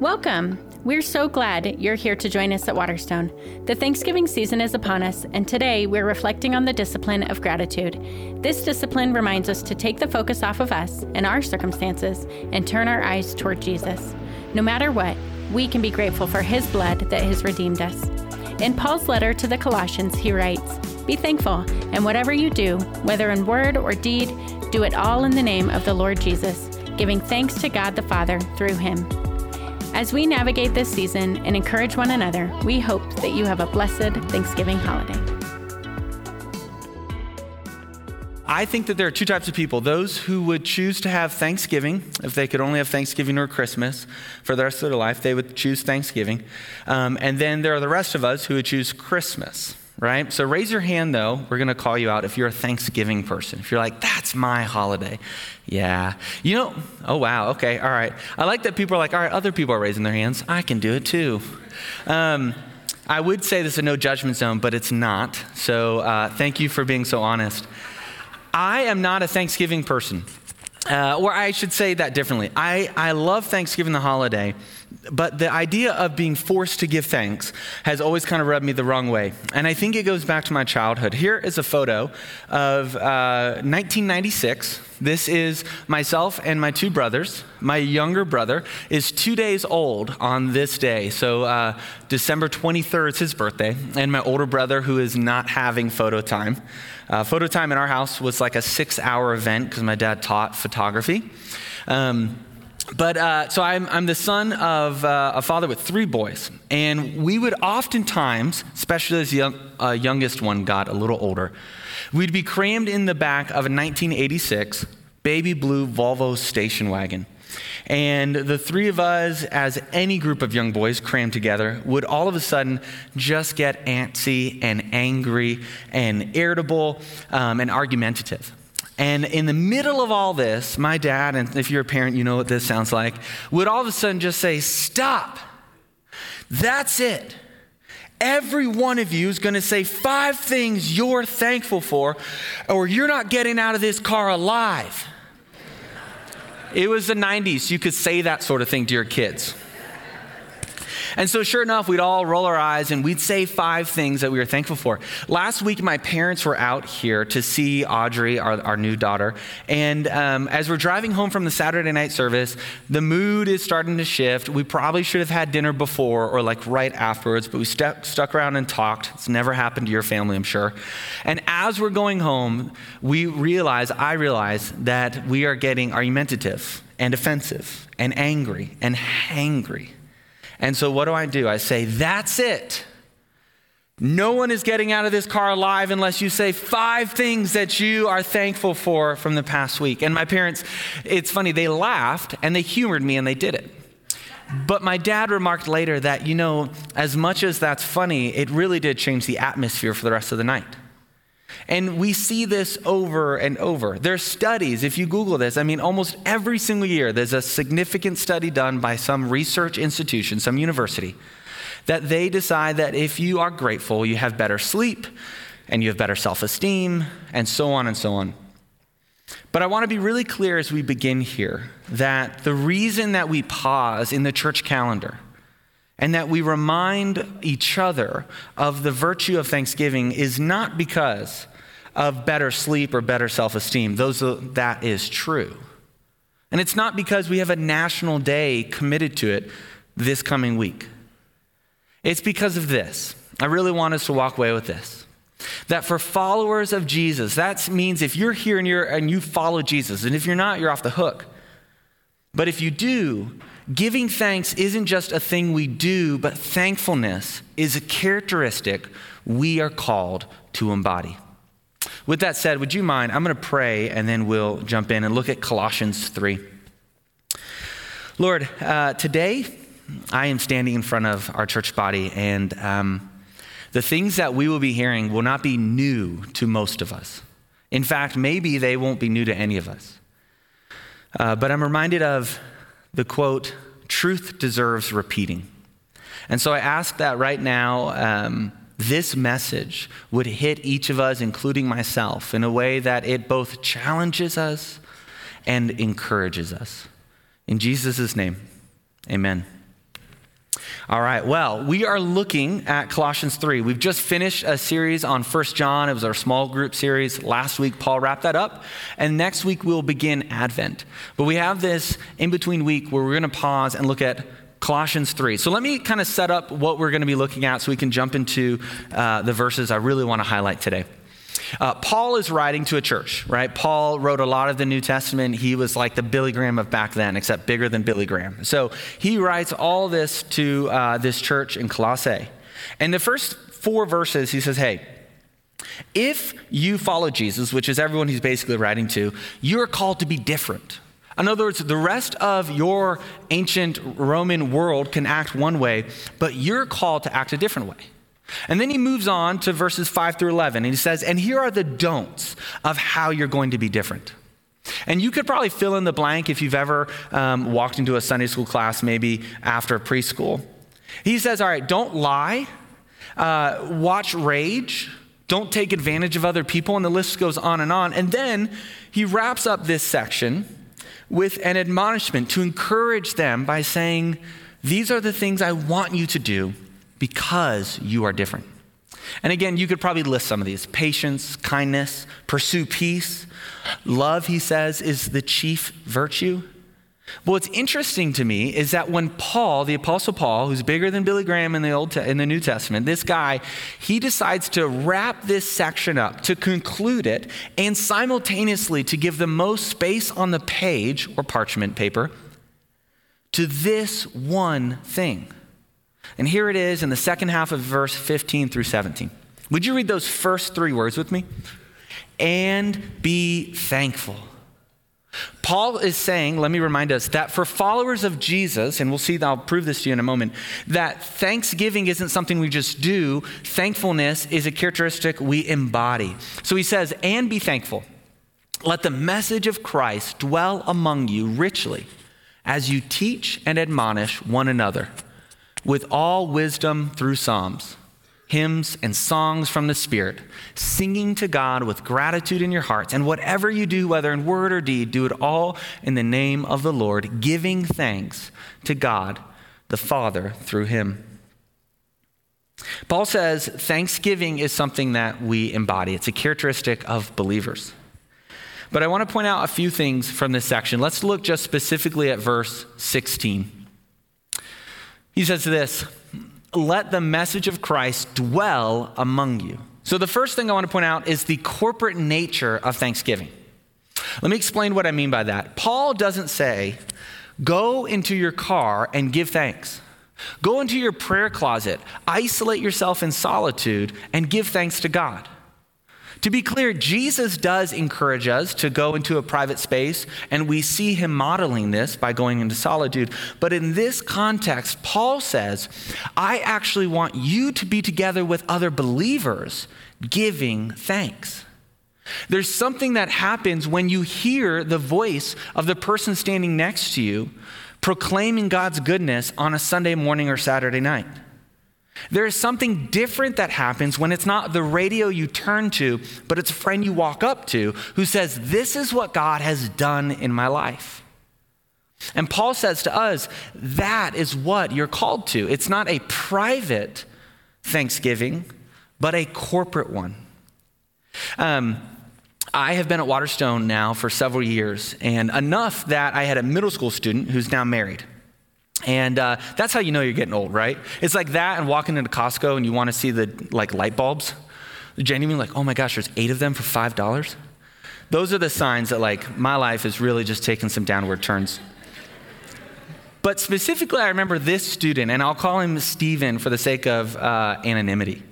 Welcome. We're so glad you're here to join us at Waterstone. The Thanksgiving season is upon us, and today we're reflecting on the discipline of gratitude. This discipline reminds us to take the focus off of us and our circumstances and turn our eyes toward Jesus. No matter what, we can be grateful for his blood that has redeemed us. In Paul's letter to the Colossians, he writes, Be thankful, and whatever you do, whether in word or deed, do it all in the name of the Lord Jesus, giving thanks to God the Father through him. As we navigate this season and encourage one another, we hope that you have a blessed Thanksgiving holiday. I think that there are two types of people those who would choose to have Thanksgiving, if they could only have Thanksgiving or Christmas for the rest of their life, they would choose Thanksgiving. Um, and then there are the rest of us who would choose Christmas right? So raise your hand though. We're going to call you out if you're a Thanksgiving person. If you're like, that's my holiday. Yeah. You know, oh wow, okay, all right. I like that people are like, all right, other people are raising their hands. I can do it too. Um, I would say this is a no judgment zone, but it's not. So uh, thank you for being so honest. I am not a Thanksgiving person. Uh, or I should say that differently. I, I love Thanksgiving, the holiday, but the idea of being forced to give thanks has always kind of rubbed me the wrong way. And I think it goes back to my childhood. Here is a photo of uh, 1996. This is myself and my two brothers. My younger brother is two days old on this day. So, uh, December 23rd is his birthday. And my older brother, who is not having photo time. Uh, photo time in our house was like a six hour event because my dad taught photography. Um, but uh, so I'm, I'm, the son of uh, a father with three boys, and we would oftentimes, especially as the uh, youngest one got a little older, we'd be crammed in the back of a 1986 baby blue Volvo station wagon. And the three of us, as any group of young boys crammed together, would all of a sudden just get antsy and angry and irritable um, and argumentative. And in the middle of all this, my dad, and if you're a parent, you know what this sounds like, would all of a sudden just say, Stop. That's it. Every one of you is going to say five things you're thankful for, or you're not getting out of this car alive. It was the 90s. You could say that sort of thing to your kids. And so, sure enough, we'd all roll our eyes and we'd say five things that we were thankful for. Last week, my parents were out here to see Audrey, our, our new daughter. And um, as we're driving home from the Saturday night service, the mood is starting to shift. We probably should have had dinner before or like right afterwards, but we stuck, stuck around and talked. It's never happened to your family, I'm sure. And as we're going home, we realize, I realize, that we are getting argumentative and offensive and angry and hangry. And so what do I do? I say, that's it. No one is getting out of this car alive unless you say five things that you are thankful for from the past week. And my parents, it's funny, they laughed and they humored me and they did it. But my dad remarked later that, you know, as much as that's funny, it really did change the atmosphere for the rest of the night. And we see this over and over. There's studies, if you Google this, I mean, almost every single year, there's a significant study done by some research institution, some university, that they decide that if you are grateful, you have better sleep and you have better self esteem, and so on and so on. But I want to be really clear as we begin here that the reason that we pause in the church calendar and that we remind each other of the virtue of thanksgiving is not because of better sleep or better self-esteem. Those uh, that is true. And it's not because we have a national day committed to it this coming week. It's because of this. I really want us to walk away with this. That for followers of jesus that means if you're here and, you're, and you follow jesus and if you're not you're off the hook. But if you do Giving thanks isn't just a thing we do, but thankfulness is a characteristic we are called to embody. With that said, would you mind? I'm going to pray and then we'll jump in and look at Colossians 3. Lord, uh, today I am standing in front of our church body, and um, the things that we will be hearing will not be new to most of us. In fact, maybe they won't be new to any of us. Uh, but I'm reminded of the quote, truth deserves repeating. And so I ask that right now, um, this message would hit each of us, including myself, in a way that it both challenges us and encourages us. In Jesus' name, amen. All right, well, we are looking at Colossians 3. We've just finished a series on 1 John. It was our small group series. Last week, Paul wrapped that up. And next week, we'll begin Advent. But we have this in between week where we're going to pause and look at Colossians 3. So let me kind of set up what we're going to be looking at so we can jump into uh, the verses I really want to highlight today. Uh, Paul is writing to a church, right? Paul wrote a lot of the New Testament. He was like the Billy Graham of back then, except bigger than Billy Graham. So he writes all this to uh, this church in Colossae. And the first four verses, he says, Hey, if you follow Jesus, which is everyone he's basically writing to, you're called to be different. In other words, the rest of your ancient Roman world can act one way, but you're called to act a different way. And then he moves on to verses 5 through 11, and he says, And here are the don'ts of how you're going to be different. And you could probably fill in the blank if you've ever um, walked into a Sunday school class, maybe after preschool. He says, All right, don't lie, uh, watch rage, don't take advantage of other people, and the list goes on and on. And then he wraps up this section with an admonishment to encourage them by saying, These are the things I want you to do because you are different. And again, you could probably list some of these patience, kindness, pursue peace. Love, he says, is the chief virtue. But what's interesting to me is that when Paul, the Apostle Paul, who's bigger than Billy Graham in the, Old in the New Testament, this guy, he decides to wrap this section up, to conclude it, and simultaneously to give the most space on the page or parchment paper to this one thing and here it is in the second half of verse 15 through 17. Would you read those first three words with me? And be thankful. Paul is saying, let me remind us, that for followers of Jesus, and we'll see, I'll prove this to you in a moment, that thanksgiving isn't something we just do, thankfulness is a characteristic we embody. So he says, and be thankful. Let the message of Christ dwell among you richly as you teach and admonish one another with all wisdom through psalms, hymns, and songs from the Spirit, singing to God with gratitude in your hearts. And whatever you do, whether in word or deed, do it all in the name of the Lord, giving thanks to God the Father through him. Paul says thanksgiving is something that we embody, it's a characteristic of believers. But I want to point out a few things from this section. Let's look just specifically at verse 16. He says this let the message of Christ dwell among you. So, the first thing I want to point out is the corporate nature of Thanksgiving. Let me explain what I mean by that. Paul doesn't say, go into your car and give thanks. Go into your prayer closet, isolate yourself in solitude, and give thanks to God. To be clear, Jesus does encourage us to go into a private space, and we see him modeling this by going into solitude. But in this context, Paul says, I actually want you to be together with other believers giving thanks. There's something that happens when you hear the voice of the person standing next to you proclaiming God's goodness on a Sunday morning or Saturday night. There is something different that happens when it's not the radio you turn to, but it's a friend you walk up to who says, This is what God has done in my life. And Paul says to us, that is what you're called to. It's not a private thanksgiving, but a corporate one. Um, I have been at Waterstone now for several years, and enough that I had a middle school student who's now married. And uh, that's how you know you're getting old, right? It's like that and walking into Costco and you want to see the like light bulbs. Genuinely like, oh my gosh, there's eight of them for five dollars. Those are the signs that like my life is really just taking some downward turns. But specifically, I remember this student, and I'll call him Stephen for the sake of uh, anonymity.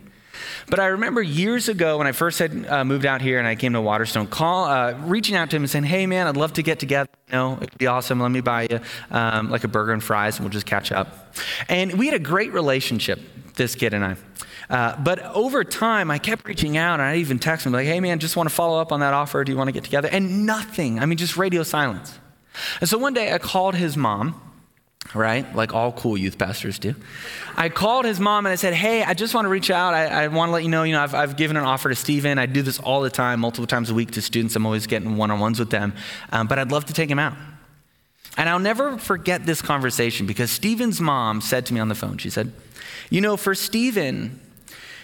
But I remember years ago when I first had uh, moved out here and I came to Waterstone, call, uh, reaching out to him and saying, "Hey, man, I'd love to get together. You know, it'd be awesome. Let me buy you um, like a burger and fries, and we'll just catch up." And we had a great relationship, this kid and I. Uh, but over time, I kept reaching out, and I even texted him like, "Hey, man, just want to follow up on that offer. Do you want to get together?" And nothing. I mean, just radio silence. And so one day, I called his mom right? Like all cool youth pastors do. I called his mom and I said, Hey, I just want to reach out. I, I want to let you know, you know, I've, I've, given an offer to Stephen. I do this all the time, multiple times a week to students. I'm always getting one on ones with them. Um, but I'd love to take him out. And I'll never forget this conversation because Stephen's mom said to me on the phone, she said, You know, for Stephen,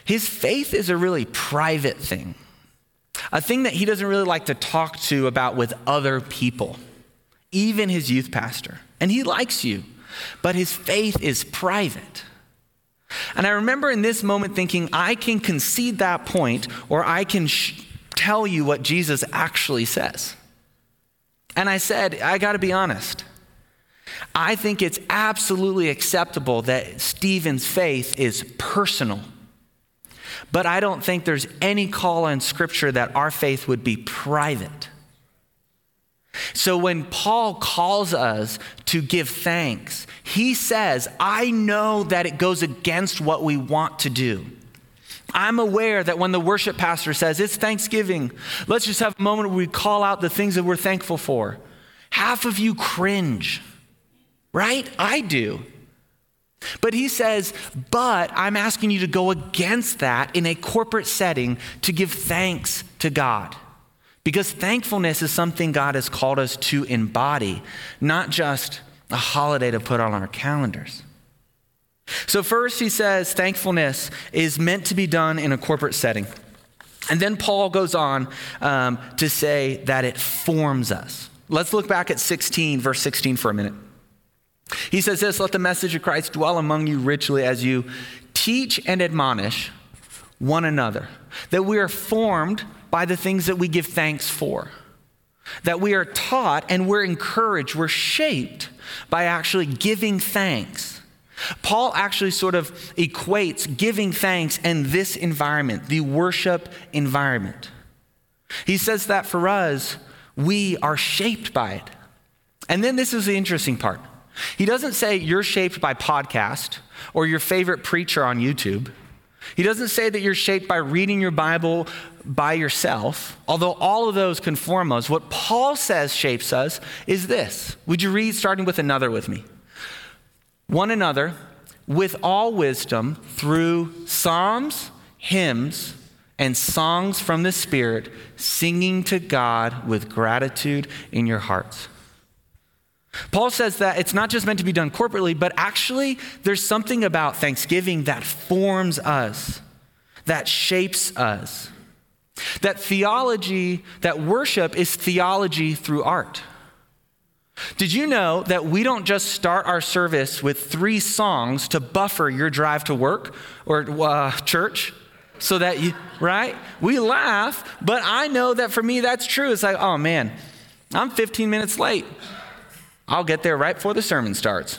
his faith is a really private thing, a thing that he doesn't really like to talk to about with other people, even his youth pastor. And he likes you, but his faith is private. And I remember in this moment thinking, I can concede that point, or I can sh- tell you what Jesus actually says. And I said, I got to be honest. I think it's absolutely acceptable that Stephen's faith is personal. But I don't think there's any call in Scripture that our faith would be private. So when Paul calls us to give thanks, he says, I know that it goes against what we want to do. I'm aware that when the worship pastor says it's Thanksgiving, let's just have a moment where we call out the things that we're thankful for. Half of you cringe, right? I do. But he says, but I'm asking you to go against that in a corporate setting to give thanks to God. Because thankfulness is something God has called us to embody, not just a holiday to put on our calendars. So, first, he says thankfulness is meant to be done in a corporate setting. And then Paul goes on um, to say that it forms us. Let's look back at 16, verse 16 for a minute. He says this Let the message of Christ dwell among you richly as you teach and admonish one another, that we are formed by the things that we give thanks for, that we are taught and we're encouraged, we're shaped by actually giving thanks. Paul actually sort of equates giving thanks and this environment, the worship environment. He says that for us, we are shaped by it. And then this is the interesting part. He doesn't say you're shaped by podcast or your favorite preacher on YouTube. He doesn't say that you're shaped by reading your Bible by yourself, although all of those conform us. What Paul says shapes us is this. Would you read starting with another with me? One another with all wisdom through psalms, hymns, and songs from the Spirit, singing to God with gratitude in your hearts. Paul says that it's not just meant to be done corporately, but actually, there's something about Thanksgiving that forms us, that shapes us. That theology, that worship is theology through art. Did you know that we don't just start our service with three songs to buffer your drive to work or uh, church? So that you, right? We laugh, but I know that for me that's true. It's like, oh man, I'm 15 minutes late. I'll get there right before the sermon starts.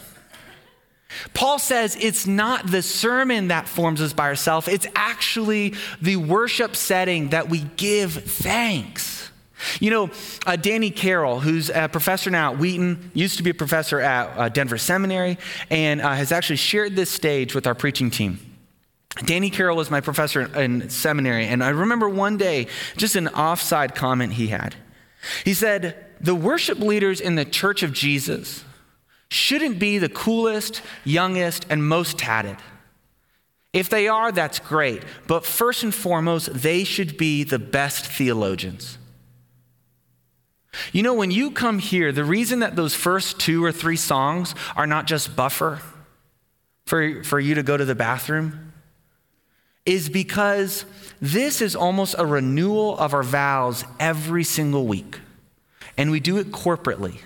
Paul says it's not the sermon that forms us by ourselves, it's actually the worship setting that we give thanks. You know, uh, Danny Carroll, who's a professor now at Wheaton, used to be a professor at uh, Denver Seminary, and uh, has actually shared this stage with our preaching team. Danny Carroll was my professor in seminary, and I remember one day just an offside comment he had. He said, The worship leaders in the church of Jesus shouldn't be the coolest, youngest, and most tatted. If they are, that's great. But first and foremost, they should be the best theologians. You know, when you come here, the reason that those first two or three songs are not just buffer for, for you to go to the bathroom is because this is almost a renewal of our vows every single week. And we do it corporately.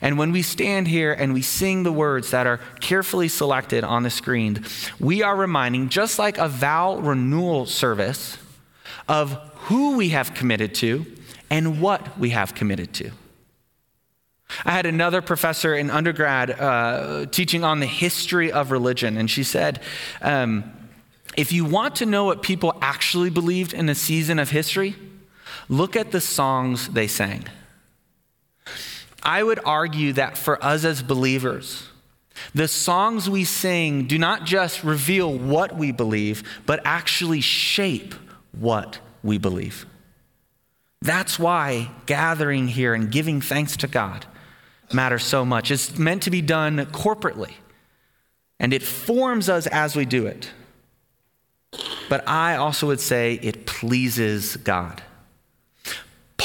And when we stand here and we sing the words that are carefully selected on the screen, we are reminding, just like a vow renewal service, of who we have committed to and what we have committed to. I had another professor in undergrad uh, teaching on the history of religion, and she said, um, if you want to know what people actually believed in a season of history, look at the songs they sang. I would argue that for us as believers, the songs we sing do not just reveal what we believe, but actually shape what we believe. That's why gathering here and giving thanks to God matters so much. It's meant to be done corporately, and it forms us as we do it. But I also would say it pleases God.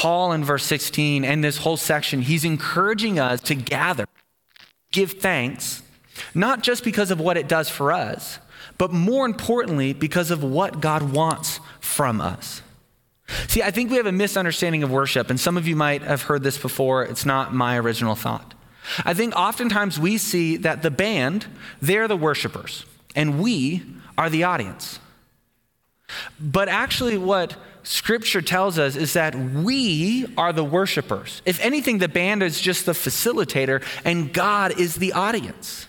Paul in verse 16 and this whole section, he's encouraging us to gather, give thanks, not just because of what it does for us, but more importantly, because of what God wants from us. See, I think we have a misunderstanding of worship, and some of you might have heard this before. It's not my original thought. I think oftentimes we see that the band, they're the worshipers, and we are the audience. But actually, what Scripture tells us is that we are the worshipers. If anything, the band is just the facilitator, and God is the audience.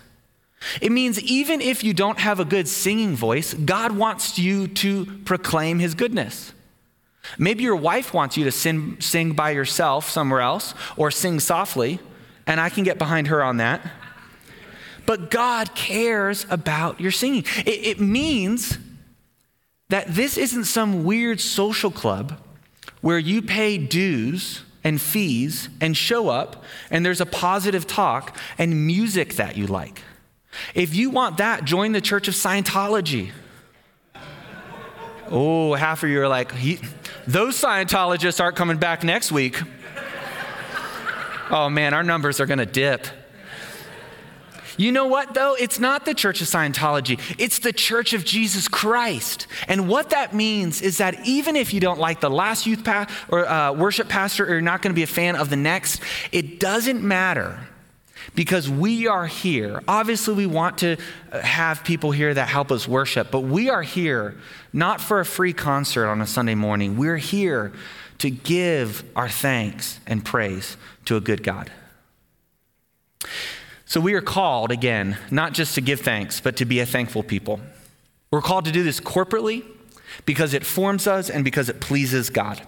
It means even if you don't have a good singing voice, God wants you to proclaim His goodness. Maybe your wife wants you to sing, sing by yourself somewhere else or sing softly, and I can get behind her on that. But God cares about your singing. It, it means that this isn't some weird social club where you pay dues and fees and show up and there's a positive talk and music that you like. If you want that, join the Church of Scientology. Oh, half of you are like, those Scientologists aren't coming back next week. oh man, our numbers are going to dip. You know what, though? It's not the Church of Scientology, it's the Church of Jesus Christ. And what that means is that even if you don't like the last youth pa- or uh, worship pastor, or you're not going to be a fan of the next, it doesn't matter because we are here. Obviously, we want to uh, have people here that help us worship, but we are here not for a free concert on a Sunday morning. We're here to give our thanks and praise to a good God. So we are called, again, not just to give thanks, but to be a thankful people. We're called to do this corporately because it forms us and because it pleases God.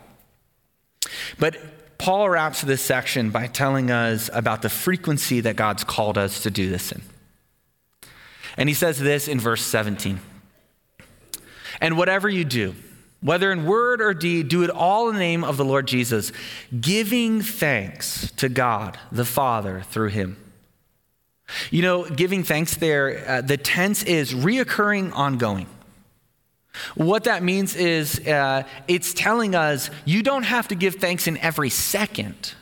But Paul wraps this section by telling us about the frequency that God's called us to do this in. And he says this in verse 17 And whatever you do, whether in word or deed, do it all in the name of the Lord Jesus, giving thanks to God the Father through him. You know, giving thanks there, uh, the tense is reoccurring, ongoing. What that means is uh, it's telling us you don't have to give thanks in every second.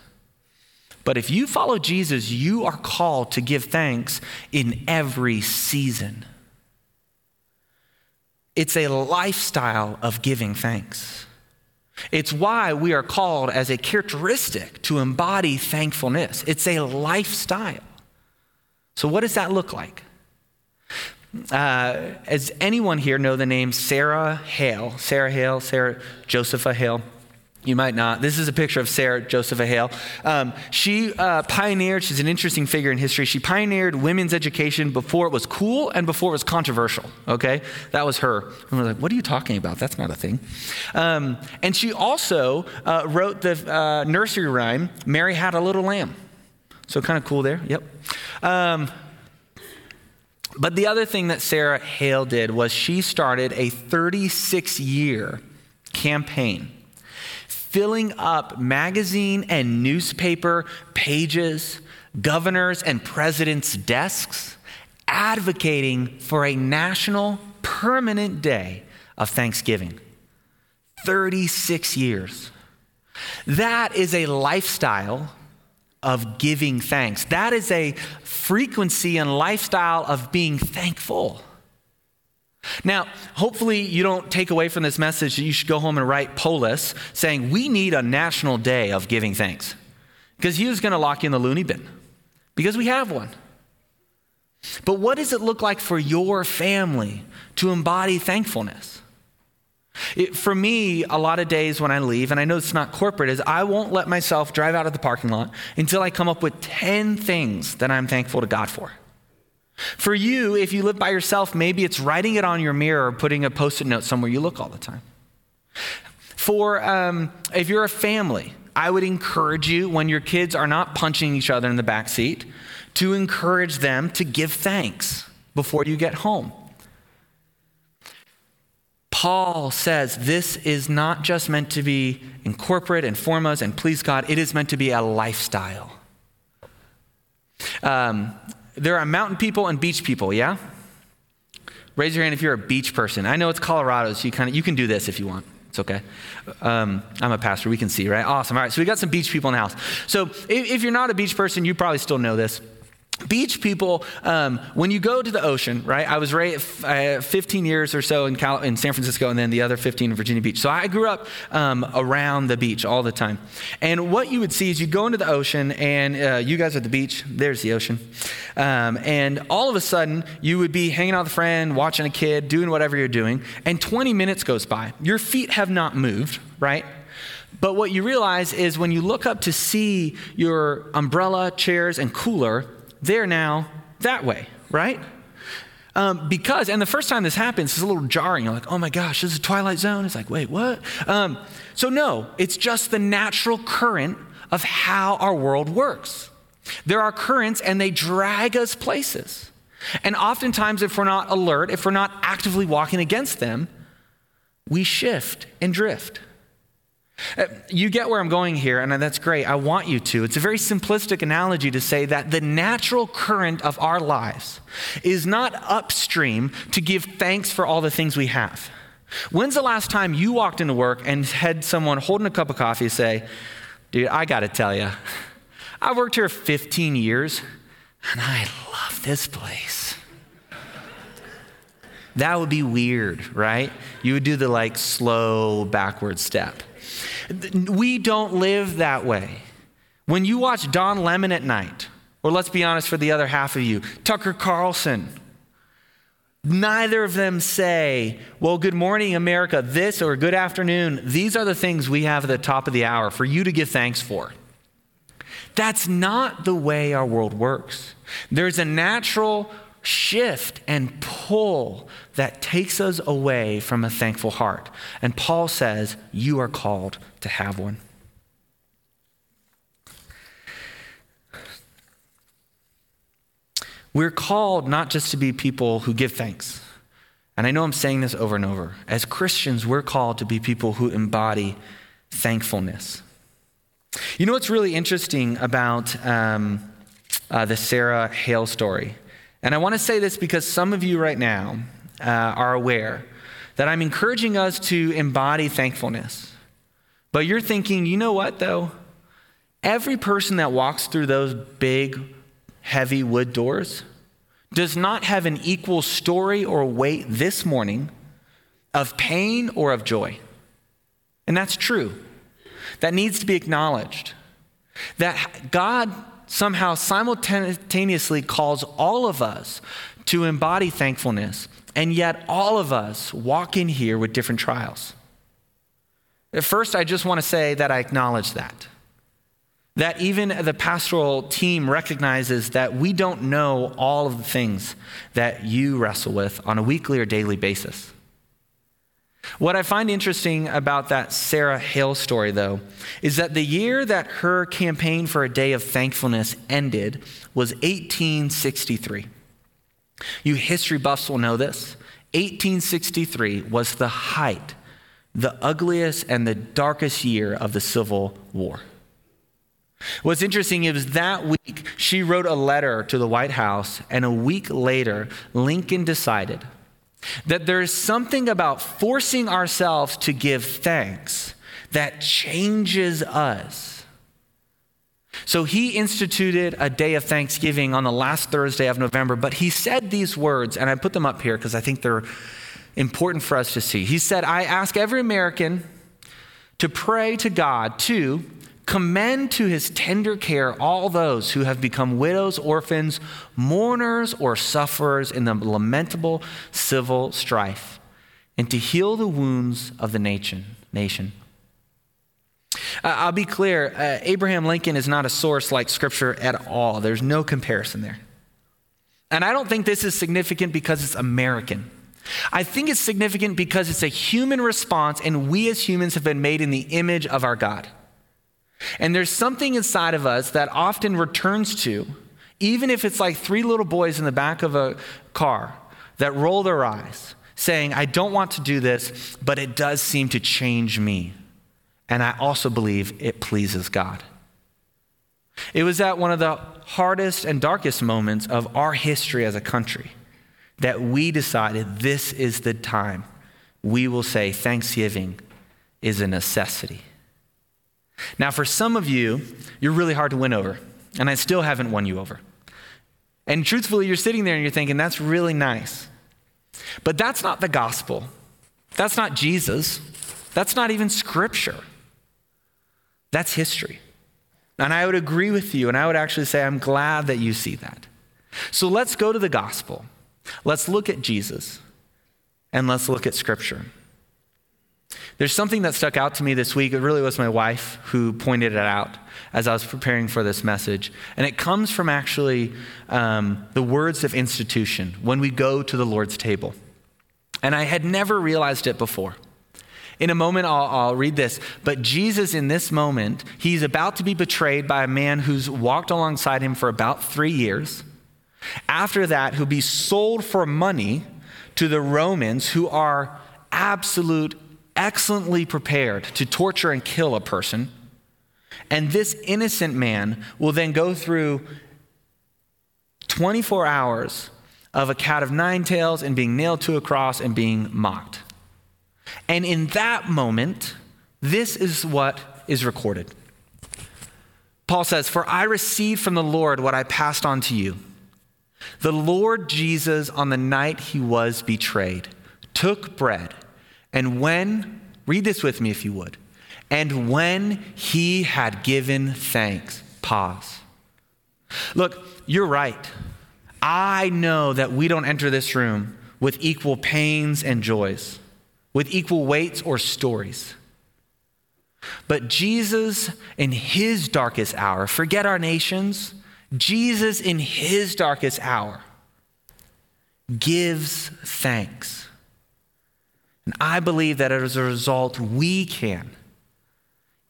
But if you follow Jesus, you are called to give thanks in every season. It's a lifestyle of giving thanks. It's why we are called as a characteristic to embody thankfulness. It's a lifestyle. So, what does that look like? Uh, as anyone here know the name Sarah Hale? Sarah Hale, Sarah Josepha Hale. You might not. This is a picture of Sarah Josepha Hale. Um, she uh, pioneered, she's an interesting figure in history. She pioneered women's education before it was cool and before it was controversial, okay? That was her. And we're like, what are you talking about? That's not a thing. Um, and she also uh, wrote the uh, nursery rhyme, Mary Had a Little Lamb. So kind of cool there, yep. Um, but the other thing that Sarah Hale did was she started a 36 year campaign filling up magazine and newspaper pages, governors and presidents' desks, advocating for a national permanent day of Thanksgiving. 36 years. That is a lifestyle of giving thanks. That is a frequency and lifestyle of being thankful. Now, hopefully, you don't take away from this message that you should go home and write Polis saying, We need a national day of giving thanks. Because he was going to lock you in the loony bin. Because we have one. But what does it look like for your family to embody thankfulness? It, for me, a lot of days when I leave, and I know it's not corporate, is I won't let myself drive out of the parking lot until I come up with 10 things that I'm thankful to God for. For you, if you live by yourself, maybe it's writing it on your mirror or putting a post it note somewhere you look all the time. For um, if you're a family, I would encourage you when your kids are not punching each other in the back seat to encourage them to give thanks before you get home. Paul says this is not just meant to be in corporate and form us and please God, it is meant to be a lifestyle. Um, there are mountain people and beach people, yeah? Raise your hand if you're a beach person. I know it's Colorado, so you kind of you can do this if you want. It's okay. Um, I'm a pastor. We can see, right? Awesome. All right. So we got some beach people in the house. So if, if you're not a beach person, you probably still know this. Beach people, um, when you go to the ocean, right? I was raised uh, 15 years or so in, Cal- in San Francisco and then the other 15 in Virginia Beach. So I grew up um, around the beach all the time. And what you would see is you go into the ocean and uh, you guys are at the beach, there's the ocean. Um, and all of a sudden, you would be hanging out with a friend, watching a kid, doing whatever you're doing, and 20 minutes goes by. Your feet have not moved, right? But what you realize is when you look up to see your umbrella, chairs, and cooler, they're now that way, right? Um, because, and the first time this happens, it's a little jarring. You're like, oh my gosh, this is a Twilight Zone. It's like, wait, what? Um, so, no, it's just the natural current of how our world works. There are currents and they drag us places. And oftentimes, if we're not alert, if we're not actively walking against them, we shift and drift. Uh, you get where I'm going here, and that's great. I want you to. It's a very simplistic analogy to say that the natural current of our lives is not upstream to give thanks for all the things we have. When's the last time you walked into work and had someone holding a cup of coffee say, Dude, I got to tell you, I've worked here 15 years and I love this place. That would be weird, right? You would do the like slow backward step. We don't live that way. When you watch Don Lemon at night, or let's be honest for the other half of you, Tucker Carlson, neither of them say, Well, good morning, America, this or good afternoon. These are the things we have at the top of the hour for you to give thanks for. That's not the way our world works. There's a natural shift and pull that takes us away from a thankful heart. And Paul says, You are called to have one. We're called not just to be people who give thanks. And I know I'm saying this over and over. As Christians, we're called to be people who embody thankfulness. You know what's really interesting about um, uh, the Sarah Hale story? And I want to say this because some of you right now uh, are aware that I'm encouraging us to embody thankfulness. But you're thinking, you know what, though? Every person that walks through those big, heavy wood doors does not have an equal story or weight this morning of pain or of joy. And that's true. That needs to be acknowledged. That God somehow simultaneously calls all of us to embody thankfulness, and yet all of us walk in here with different trials. At first, I just want to say that I acknowledge that. That even the pastoral team recognizes that we don't know all of the things that you wrestle with on a weekly or daily basis. What I find interesting about that Sarah Hale story, though, is that the year that her campaign for a day of thankfulness ended was 1863. You history buffs will know this. 1863 was the height, the ugliest and the darkest year of the Civil War. What's interesting is that week she wrote a letter to the White House, and a week later, Lincoln decided that there is something about forcing ourselves to give thanks that changes us. So he instituted a day of thanksgiving on the last Thursday of November, but he said these words, and I put them up here because I think they're important for us to see. He said, I ask every American to pray to God to Commend to his tender care all those who have become widows, orphans, mourners, or sufferers in the lamentable civil strife, and to heal the wounds of the nation. nation. Uh, I'll be clear uh, Abraham Lincoln is not a source like Scripture at all. There's no comparison there. And I don't think this is significant because it's American. I think it's significant because it's a human response, and we as humans have been made in the image of our God. And there's something inside of us that often returns to, even if it's like three little boys in the back of a car that roll their eyes, saying, I don't want to do this, but it does seem to change me. And I also believe it pleases God. It was at one of the hardest and darkest moments of our history as a country that we decided this is the time we will say thanksgiving is a necessity. Now, for some of you, you're really hard to win over, and I still haven't won you over. And truthfully, you're sitting there and you're thinking, that's really nice. But that's not the gospel. That's not Jesus. That's not even scripture. That's history. And I would agree with you, and I would actually say, I'm glad that you see that. So let's go to the gospel. Let's look at Jesus, and let's look at scripture. There's something that stuck out to me this week. It really was my wife who pointed it out as I was preparing for this message. And it comes from actually um, the words of institution when we go to the Lord's table. And I had never realized it before. In a moment, I'll, I'll, read this. But Jesus, in this moment, he's about to be betrayed by a man who's walked alongside him for about three years. After that, he'll be sold for money to the Romans, who are absolute excellently prepared to torture and kill a person. And this innocent man will then go through 24 hours of a cat of nine tails and being nailed to a cross and being mocked. And in that moment, this is what is recorded. Paul says, For I received from the Lord what I passed on to you. The Lord Jesus, on the night he was betrayed, took bread. And when, read this with me if you would, and when he had given thanks, pause. Look, you're right. I know that we don't enter this room with equal pains and joys, with equal weights or stories. But Jesus, in his darkest hour, forget our nations, Jesus, in his darkest hour, gives thanks. And I believe that as a result, we can,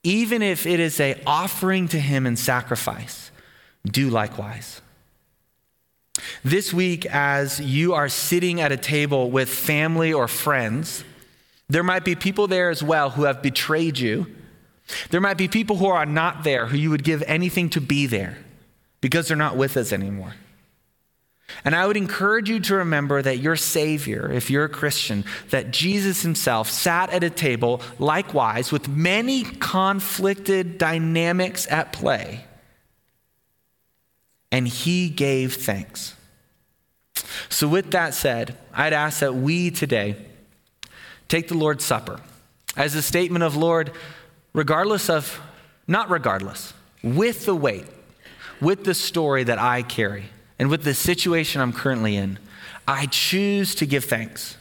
even if it is a offering to him in sacrifice, do likewise. This week, as you are sitting at a table with family or friends, there might be people there as well who have betrayed you. There might be people who are not there who you would give anything to be there because they're not with us anymore. And I would encourage you to remember that your Savior, if you're a Christian, that Jesus himself sat at a table likewise with many conflicted dynamics at play, and he gave thanks. So, with that said, I'd ask that we today take the Lord's Supper as a statement of, Lord, regardless of, not regardless, with the weight, with the story that I carry and with the situation I'm currently in, I choose to give thanks.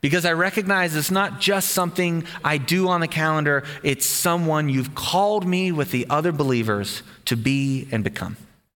Because I recognize it's not just something I do on the calendar, it's someone you've called me with the other believers to be and become.